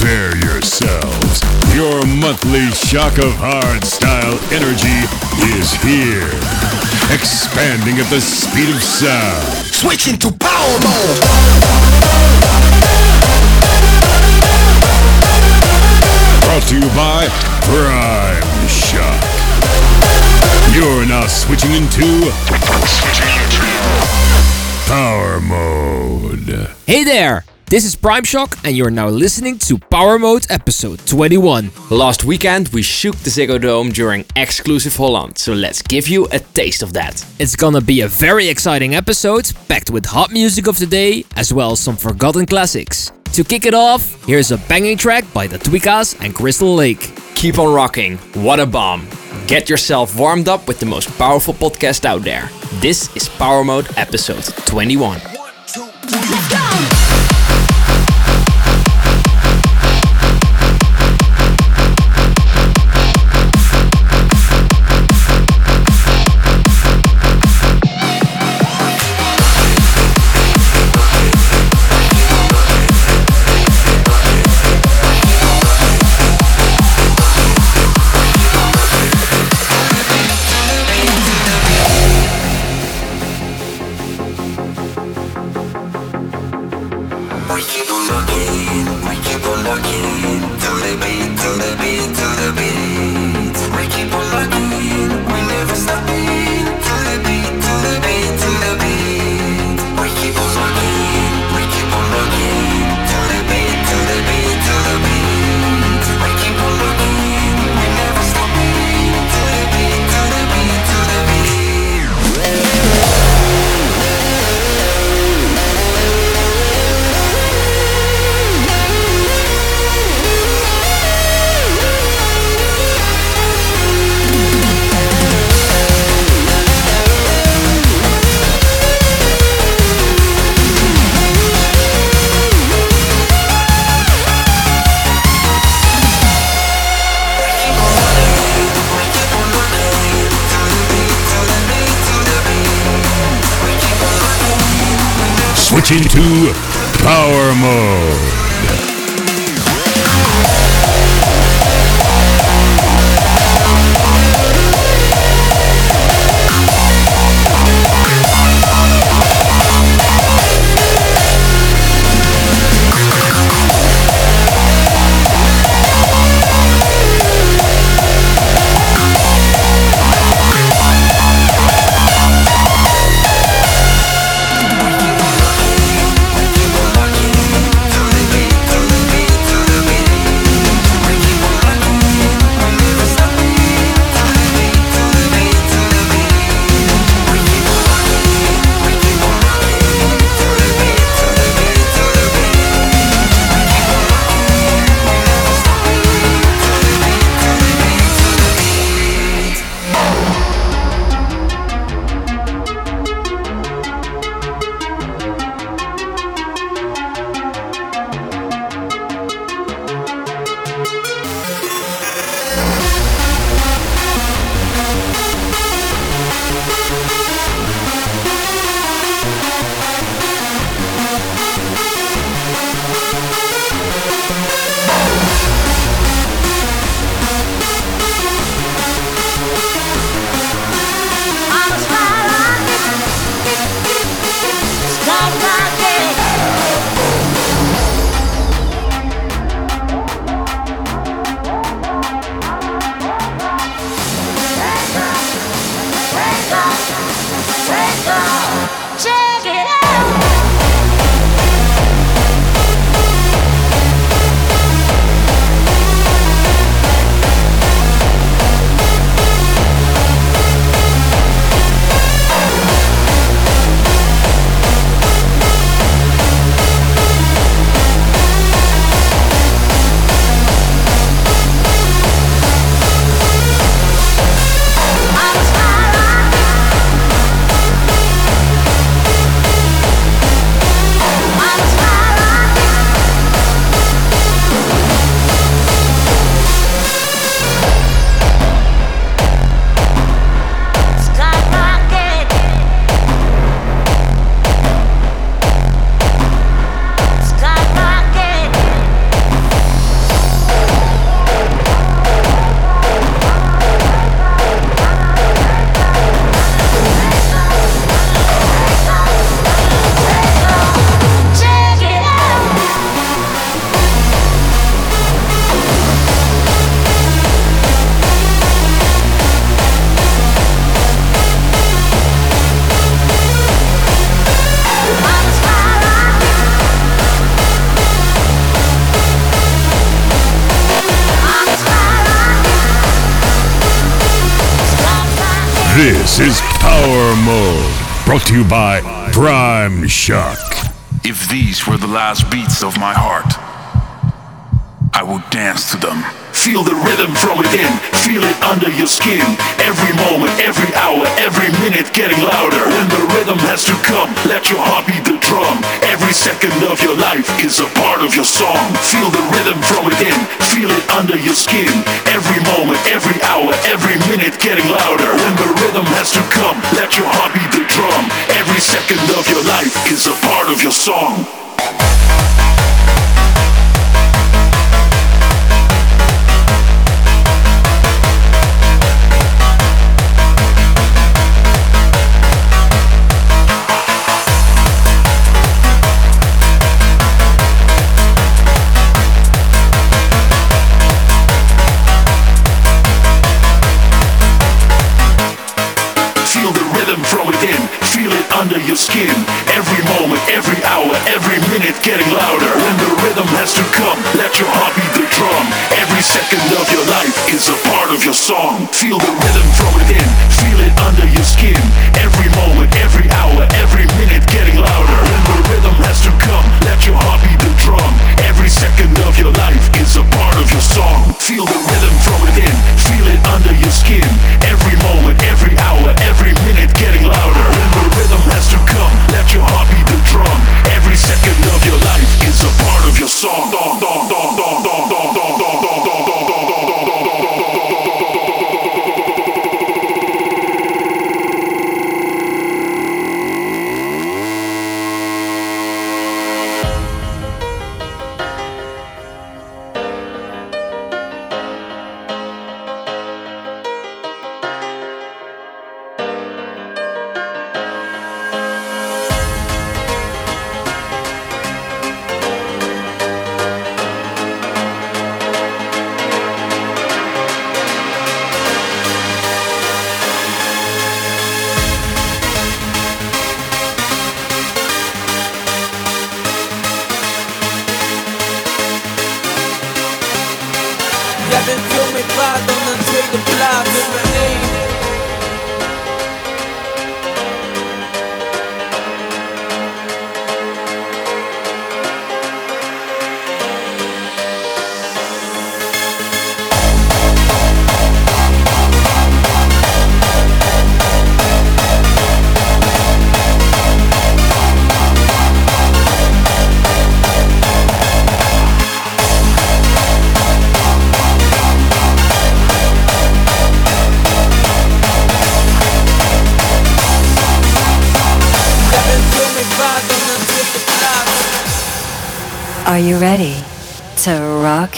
Prepare yourselves. Your monthly shock of hardstyle energy is here. Expanding at the speed of sound. Switching to power mode. Brought to you by Prime Shock. You're now switching into Power Mode. Hey there! This is Prime Shock, and you're now listening to Power Mode episode 21. Last weekend we shook the Ziggo Dome during XQlusive Holland, so let's give you a taste of that. It's gonna be a very exciting episode, packed with hot music of the day, as well as some forgotten classics. To kick it off, here's a banging track by the Tweekaz and Crystal Lake. Keep on rocking, what a bomb! Get yourself warmed up with the most powerful podcast out there. This is Power Mode episode 21. We Switching to Power Mode. Is Power Mode, brought to you by Prime Shock. If these were the last beats of my heart, I will dance to them. Feel the rhythm from within, feel it under your skin. Every moment, every hour, every minute getting louder. When the rhythm has to come, let your heart beat the drum. Every second of your life is a part of your song. Feel the rhythm from within, feel it under your skin. Every moment, every hour, every minute getting louder. When the rhythm has to come, let your heart beat the drum. Every second of your life is a part of your song. Skin. Every moment, every hour, every minute getting louder. When the rhythm has to come, let your heart beat the drum. Every second of your life is a part of your song. Feel the rhythm from within, feel it under your skin. Every moment, every hour, every minute getting louder. When the rhythm has to come, let your heart beat the drum. Every second of your life is a part of your song. Feel the rhythm from within, feel it under your skin. Every moment, every hour, every minute getting louder. When the rhythm has to come, let your heart beat the drum. Every second of your life is a part of your song. Dong, dong, dong, dong, dong, dong, dong,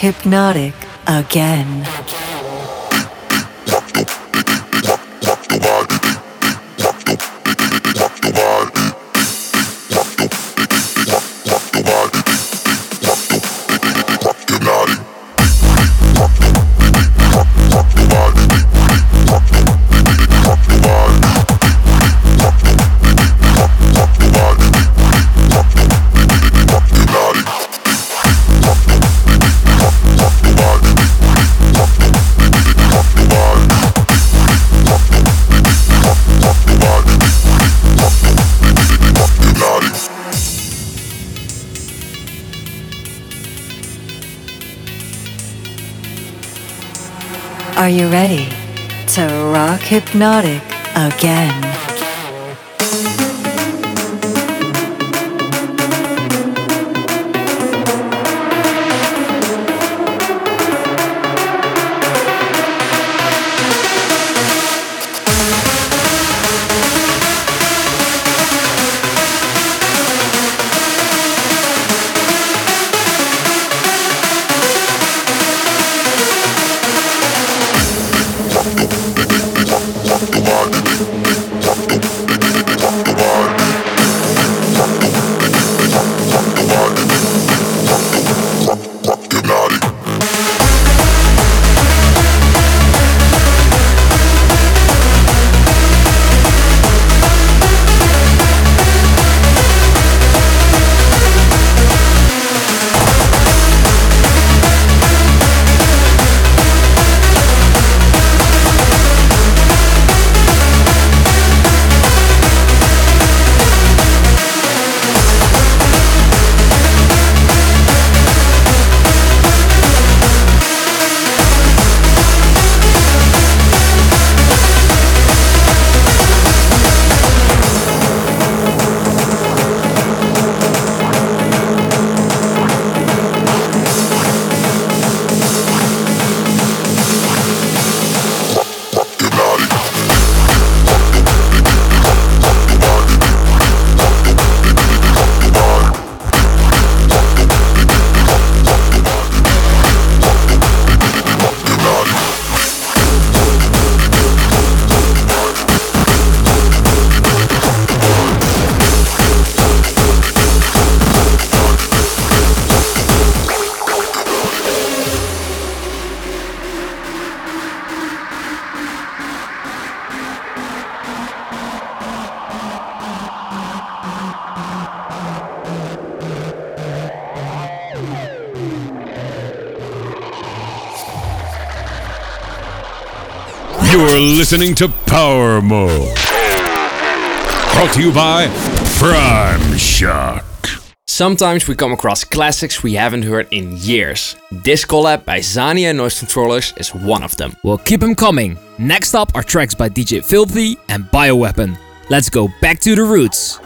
hypnotic again? Are you ready to rock hypnotic again? You're listening to Power Mode. Brought to you by Prime Shock. Sometimes we come across classics we haven't heard in years. This collab by Zania and Noisecontrollers is one of them. We'll keep them coming. Next up are tracks by DJ Filthy and Bioweapon. Let's go back to the roots.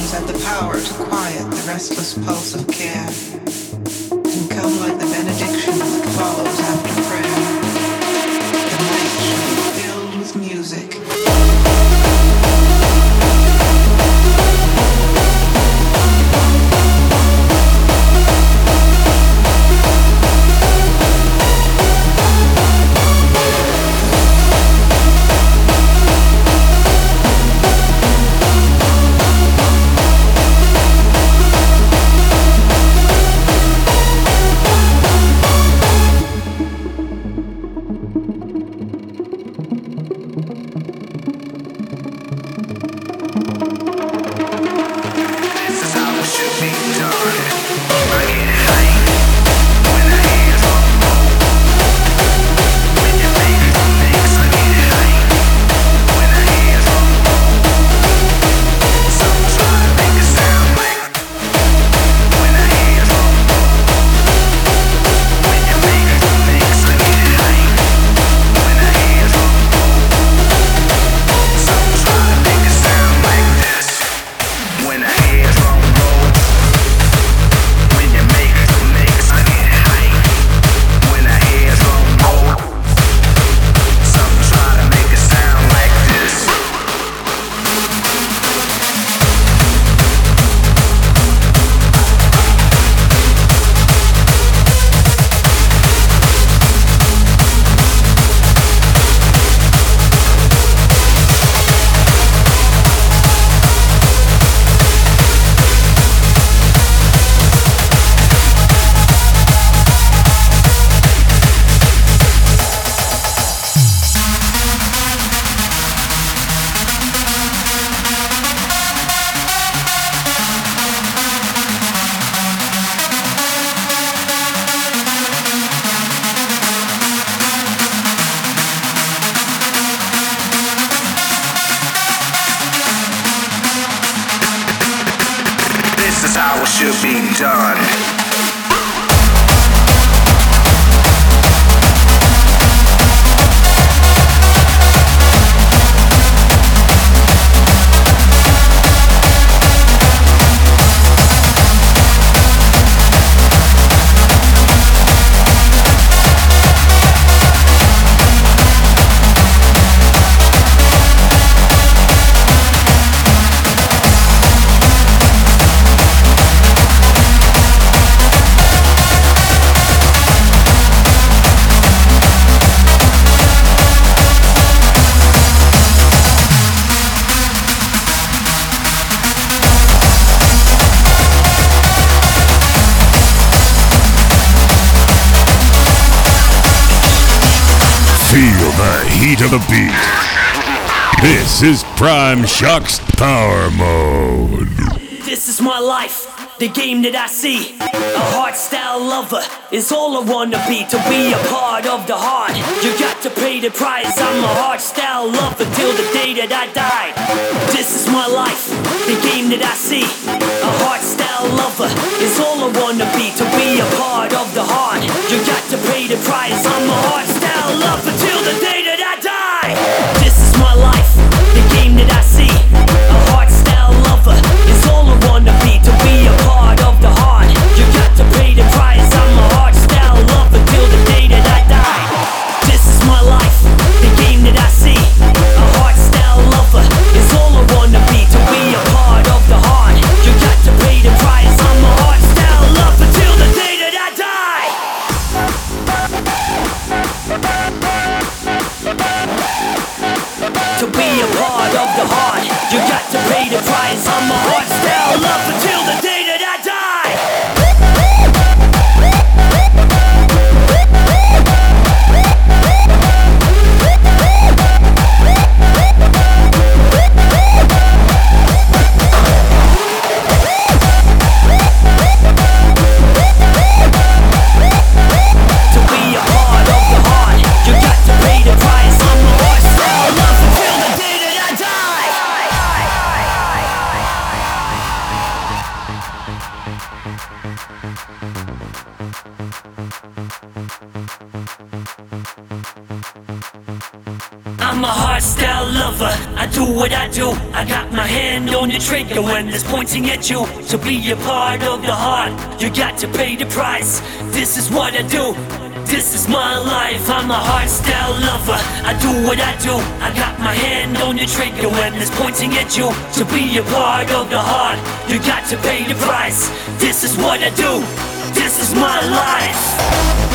Songs the power to quiet the restless pulse of care and come like the benediction that follows after prayer. The night should be filled with music. Heat of the beat. This is Prime Shock's Power Mode. This is my life, the game that I see. A hard style lover is all I wanna be. To be a part of the heart, you got to pay the price. I'm a hard style lover till the day that I die. This is my life, the game that I see. A hard style lover is all I wanna be. To be a part of the heart, you got to pay the price. I'm a hard style lover till the day that I part of the heart, you got to pay the price. I'm a hard style lover till the I got my hand on the trigger when it's pointing at you. To be a part of the heart, you got to pay the price. This is what I do. This is my life, I'm a hardstyle lover. I do what I do. I got my hand on the trigger when it's pointing at you. To be a part of the heart, you got to pay the price. This is what I do. This is my life.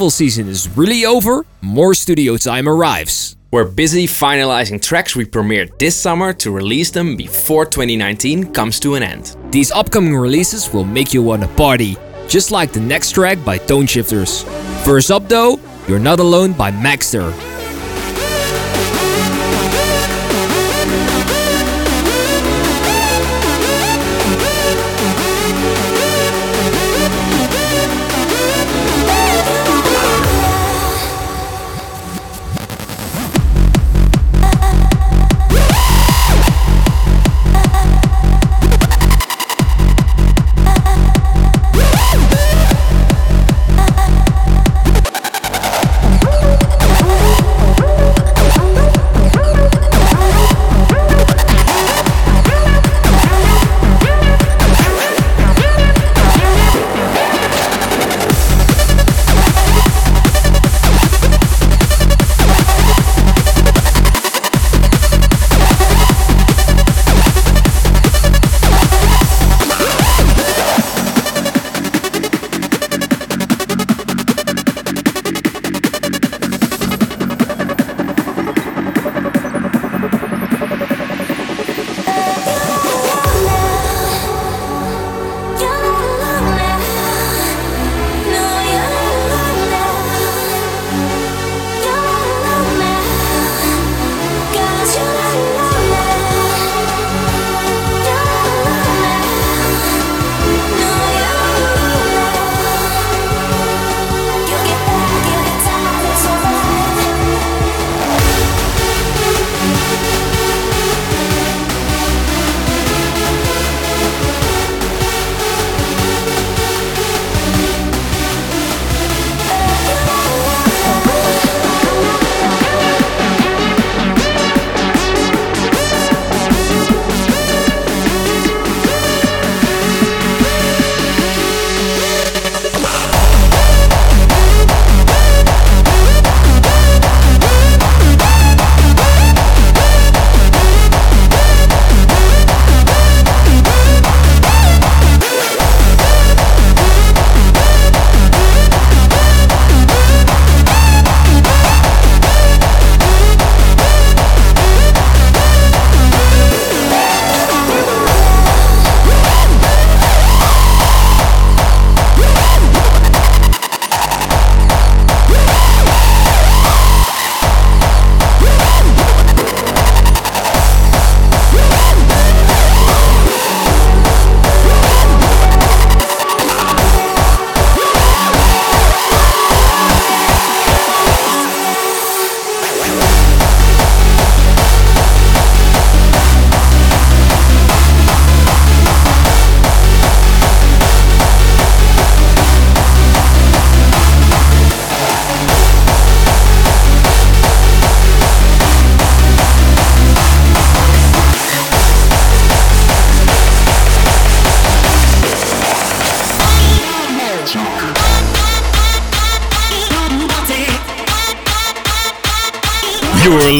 Festival season is really over, more studio time arrives. We're busy finalizing tracks we premiered this summer to release them before 2019 comes to an end. These upcoming releases will make you want to party, just like the next track by Toneshifterz. First up though, You're Not Alone by Maxter.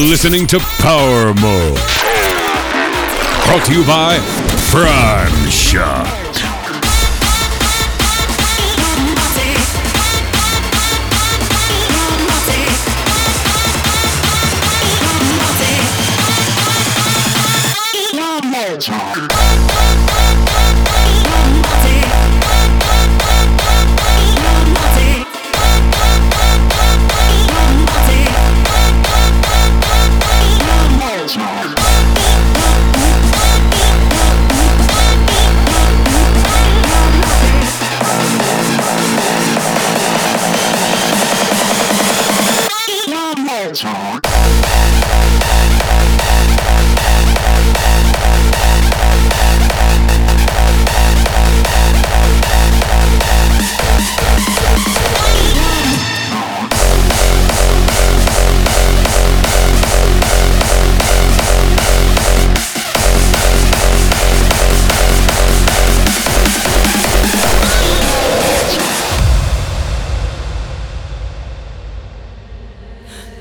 Listening to Power Mode. Brought to you by Prime Shock.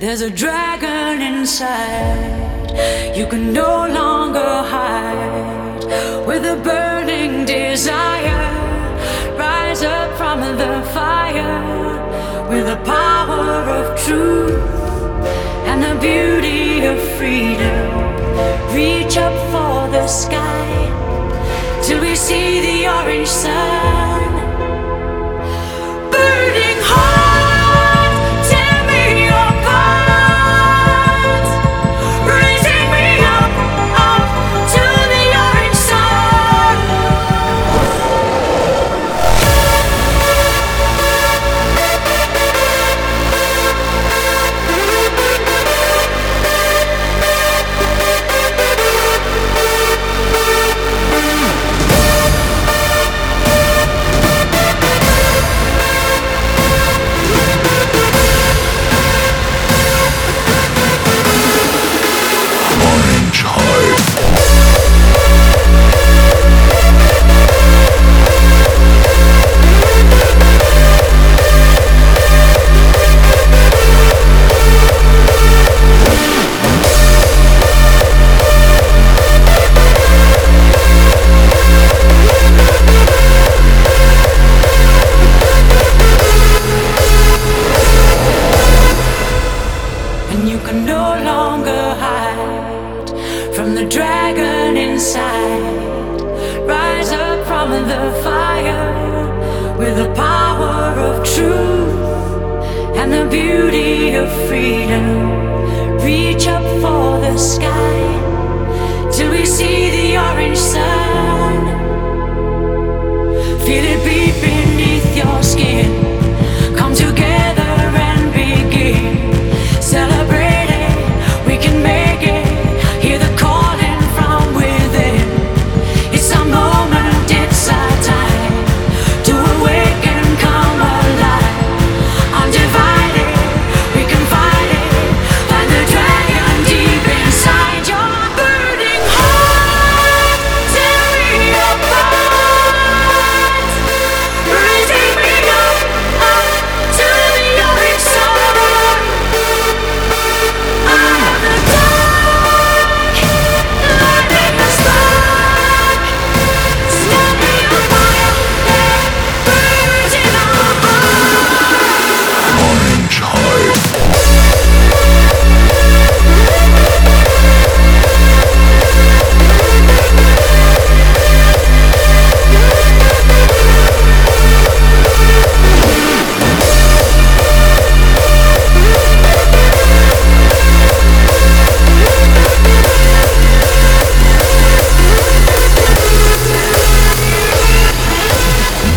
There's a dragon inside, you can no longer hide. With a burning desire, rise up from the fire. With the power of truth and the beauty of freedom. Reach up for the sky till we see the orange sun. Dragon inside. Rise up from the fire with the power of truth and the beauty of freedom. Reach up for the sky till we see the orange sun. Feel it beat beneath your skin.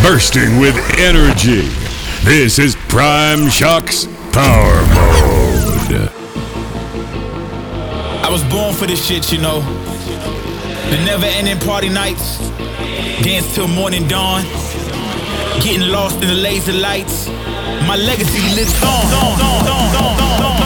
Bursting with energy. This is Prime Shock's Power Mode. I was born for this shit, you know. The never ending party nights, dance till morning dawn, getting lost in the laser lights. My legacy lives on. Let's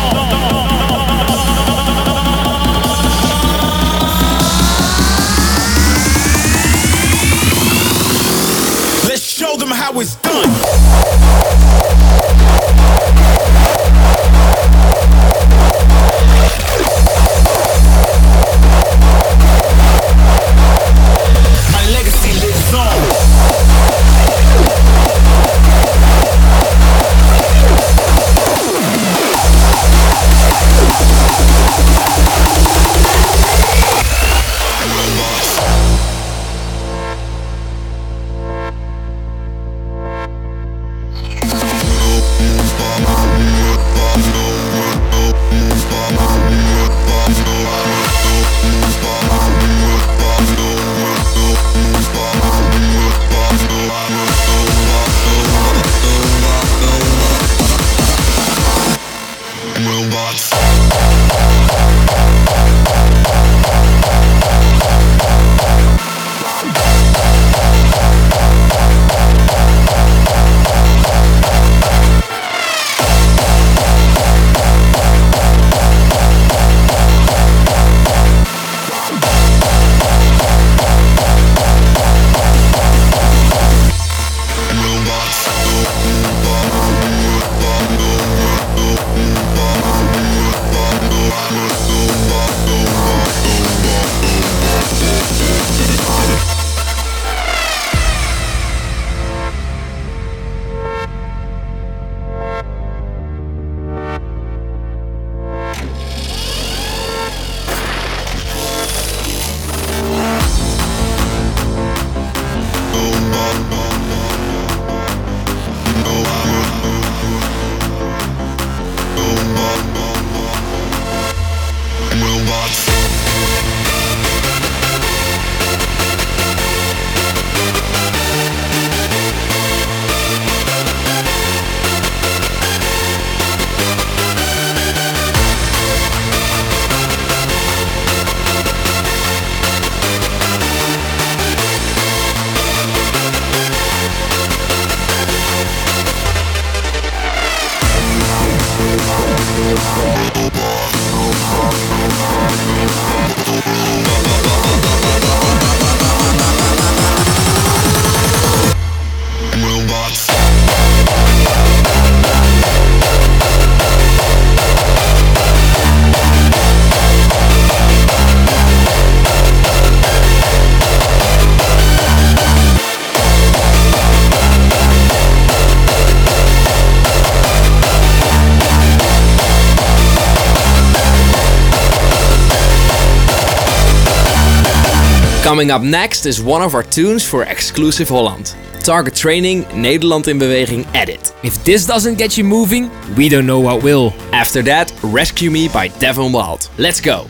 Coming up next is one of our tunes for XQlusive Holland. Target Training Nederland in Beweging Edit. If this doesn't get you moving, we don't know what will. After that, Rescue Me by Devin Wild. Let's go.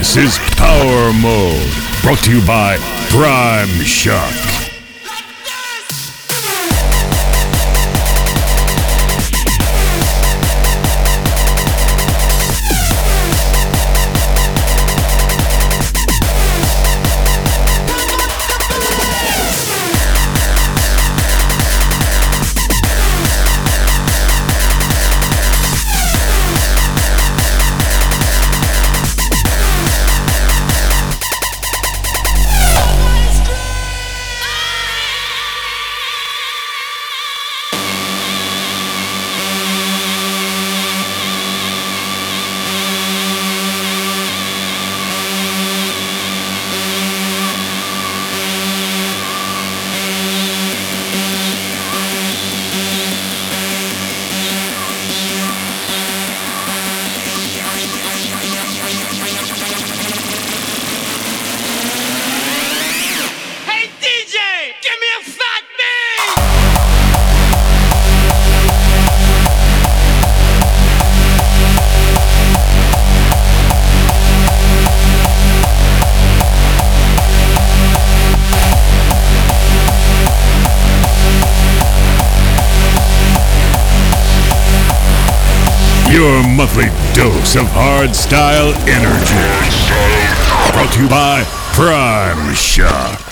This is Power Mode, brought to you by Prime Shock. monthly dose of hard style energy. Brought to you by Prime Shock.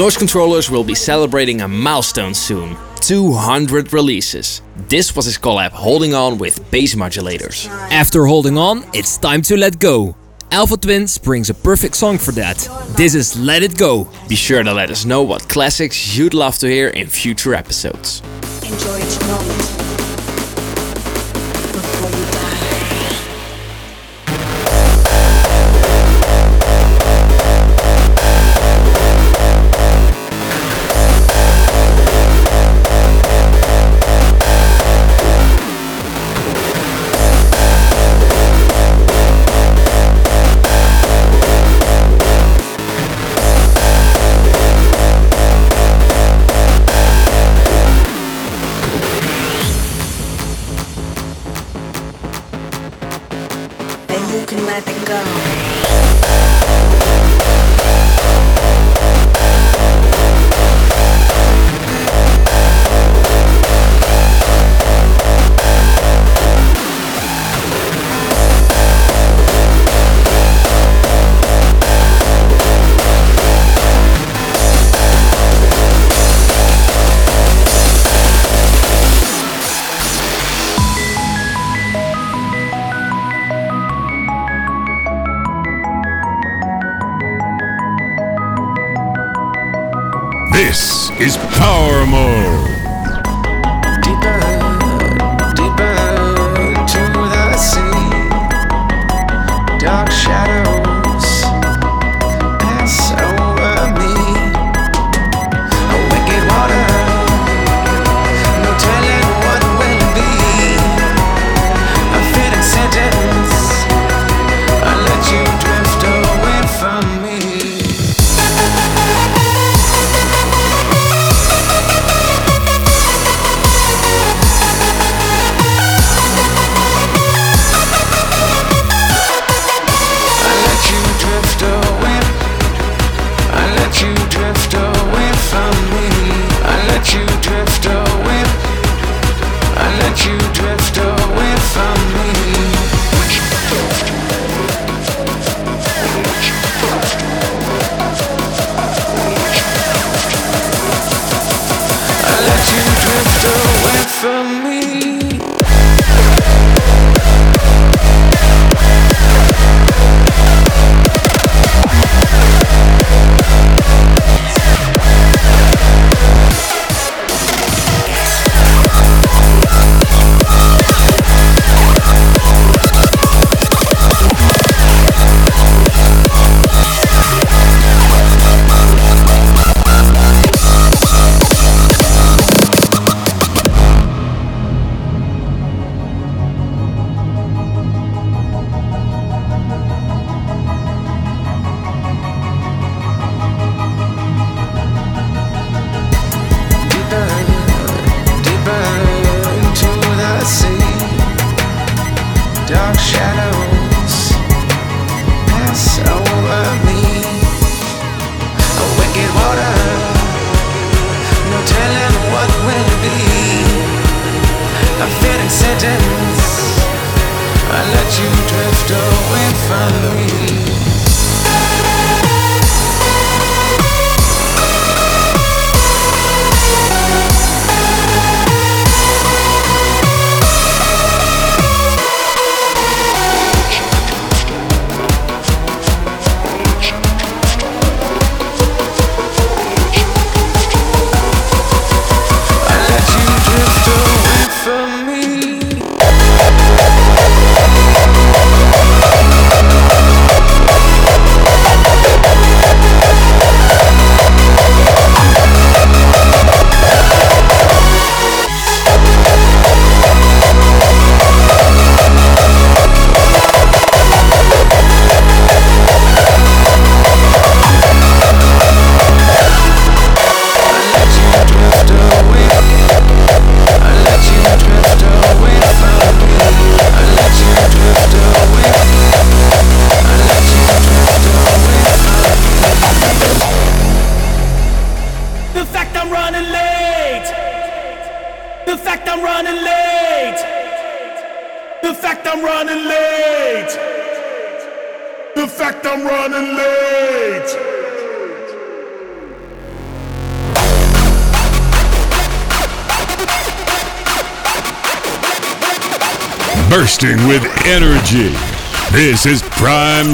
Noisecontrollers will be celebrating a milestone soon 200 releases. This was his collab Holding On with Bass Modulators. After Holding On, it's time to let go. Alpha Twins brings a perfect song for that. This is Let It Go. Be sure to let us know what classics you'd love to hear in future episodes. Enjoy.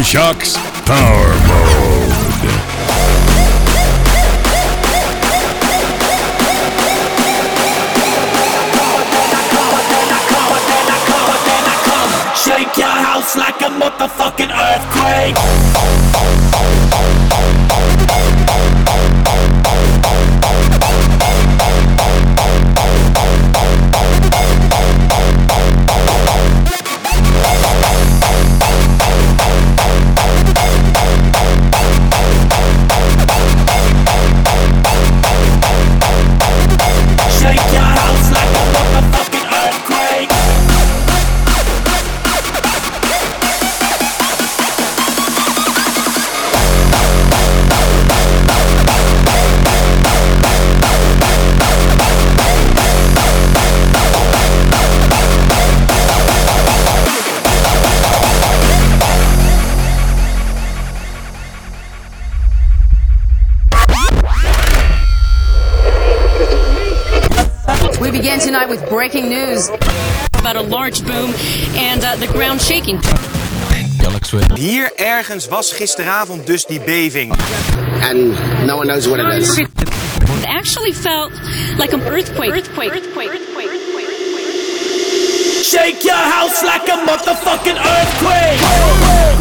Shock's ergens was gisteravond dus die beving. And no one knows what it is. It actually felt like an earthquake. Earthquake. Earthquake. Earthquake. Shake your house like a motherfucking earthquake.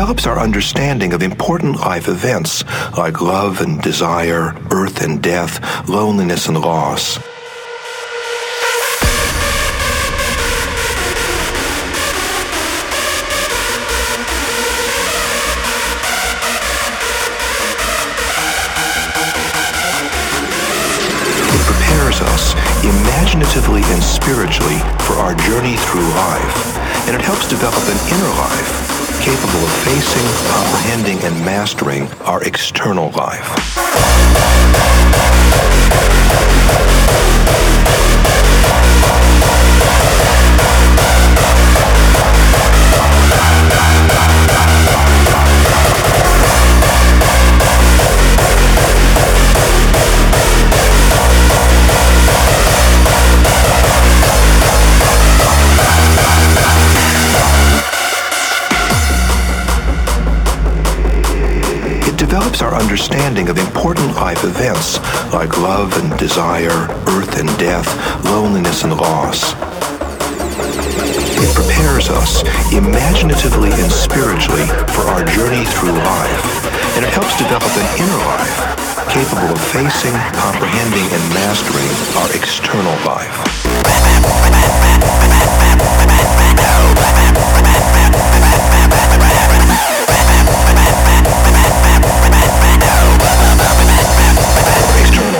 Develops our understanding of important life events like love and desire, birth and death, loneliness and loss. It prepares us imaginatively and spiritually for our journey through life, and it helps develop an inner life capable of facing, comprehending, and mastering our external life. Understanding of important life events like love and desire, birth and death, loneliness and loss. It prepares us imaginatively and spiritually for our journey through life, and it helps develop an inner life capable of facing, comprehending, and mastering our external life. External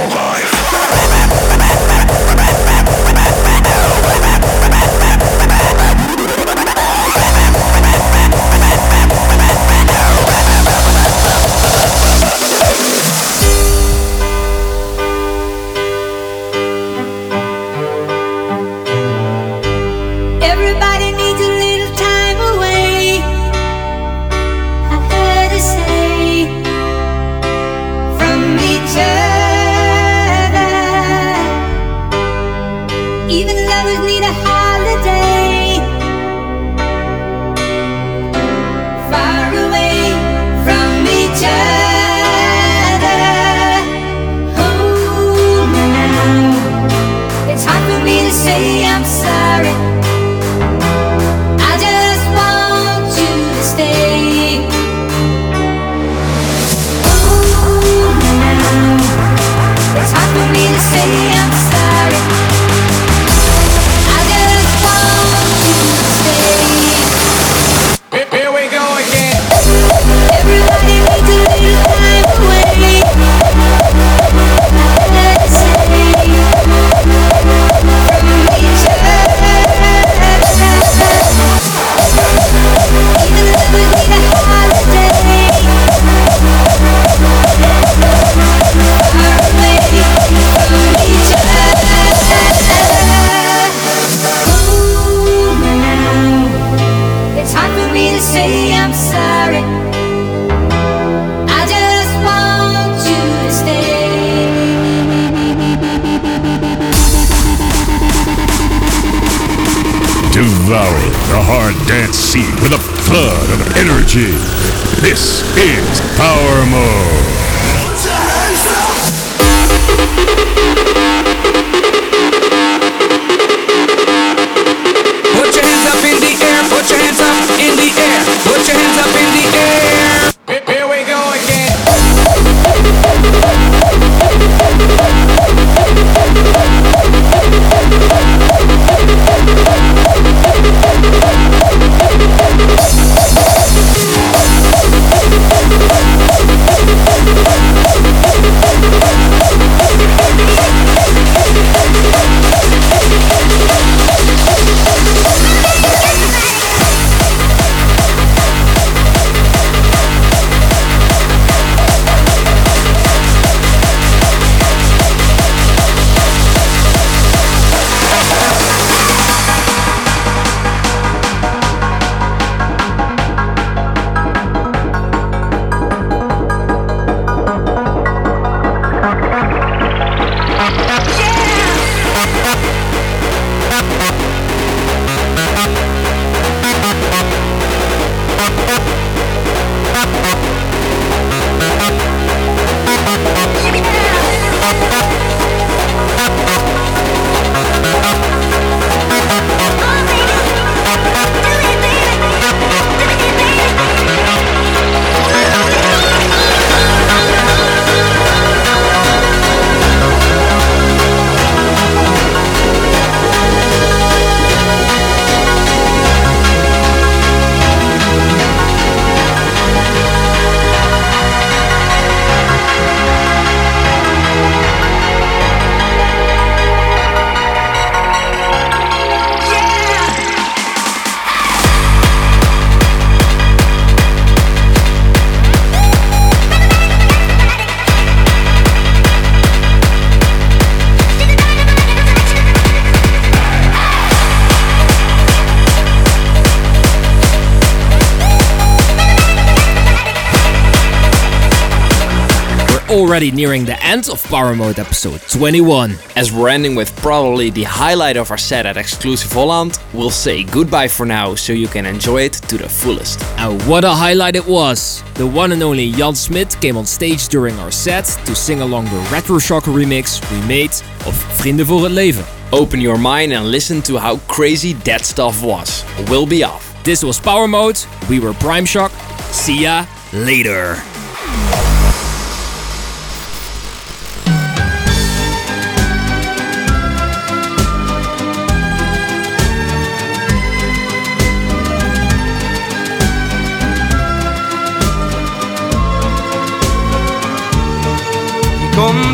already nearing the end of Power Mode episode 21. As we're ending with probably the highlight of our set at XQlusive Holland, we'll say goodbye for now so you can enjoy it to the fullest. And what a highlight it was! The one and only Jan Smit came on stage during our set to sing along the Retro Shocker remix we made of Vrienden voor het Leven. Open your mind and listen to how crazy that stuff was. We'll be off. This was Power Mode, we were Prime Shock. See ya later.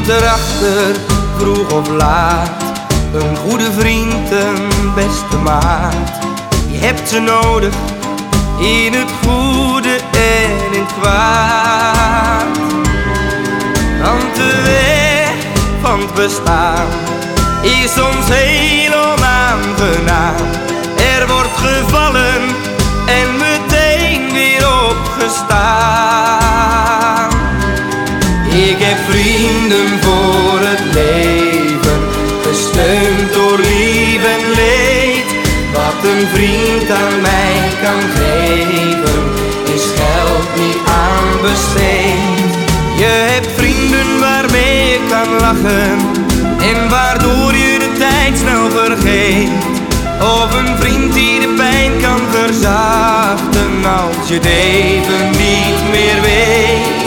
Komt erachter, vroeg of laat. Een goede vriend, een beste maat. Je hebt ze nodig, in het goede en in het kwaad. Want de weg van het bestaan is soms heel onaangenaam. Er wordt gevallen en meteen weer opgestaan. Vrienden voor het leven, gesteund door lief en leed. Wat een vriend aan mij kan geven, is geld niet aan besteed. Je hebt vrienden waarmee je kan lachen, en waardoor je de tijd snel vergeet. Of een vriend die de pijn kan verzachten als je het niet meer weet.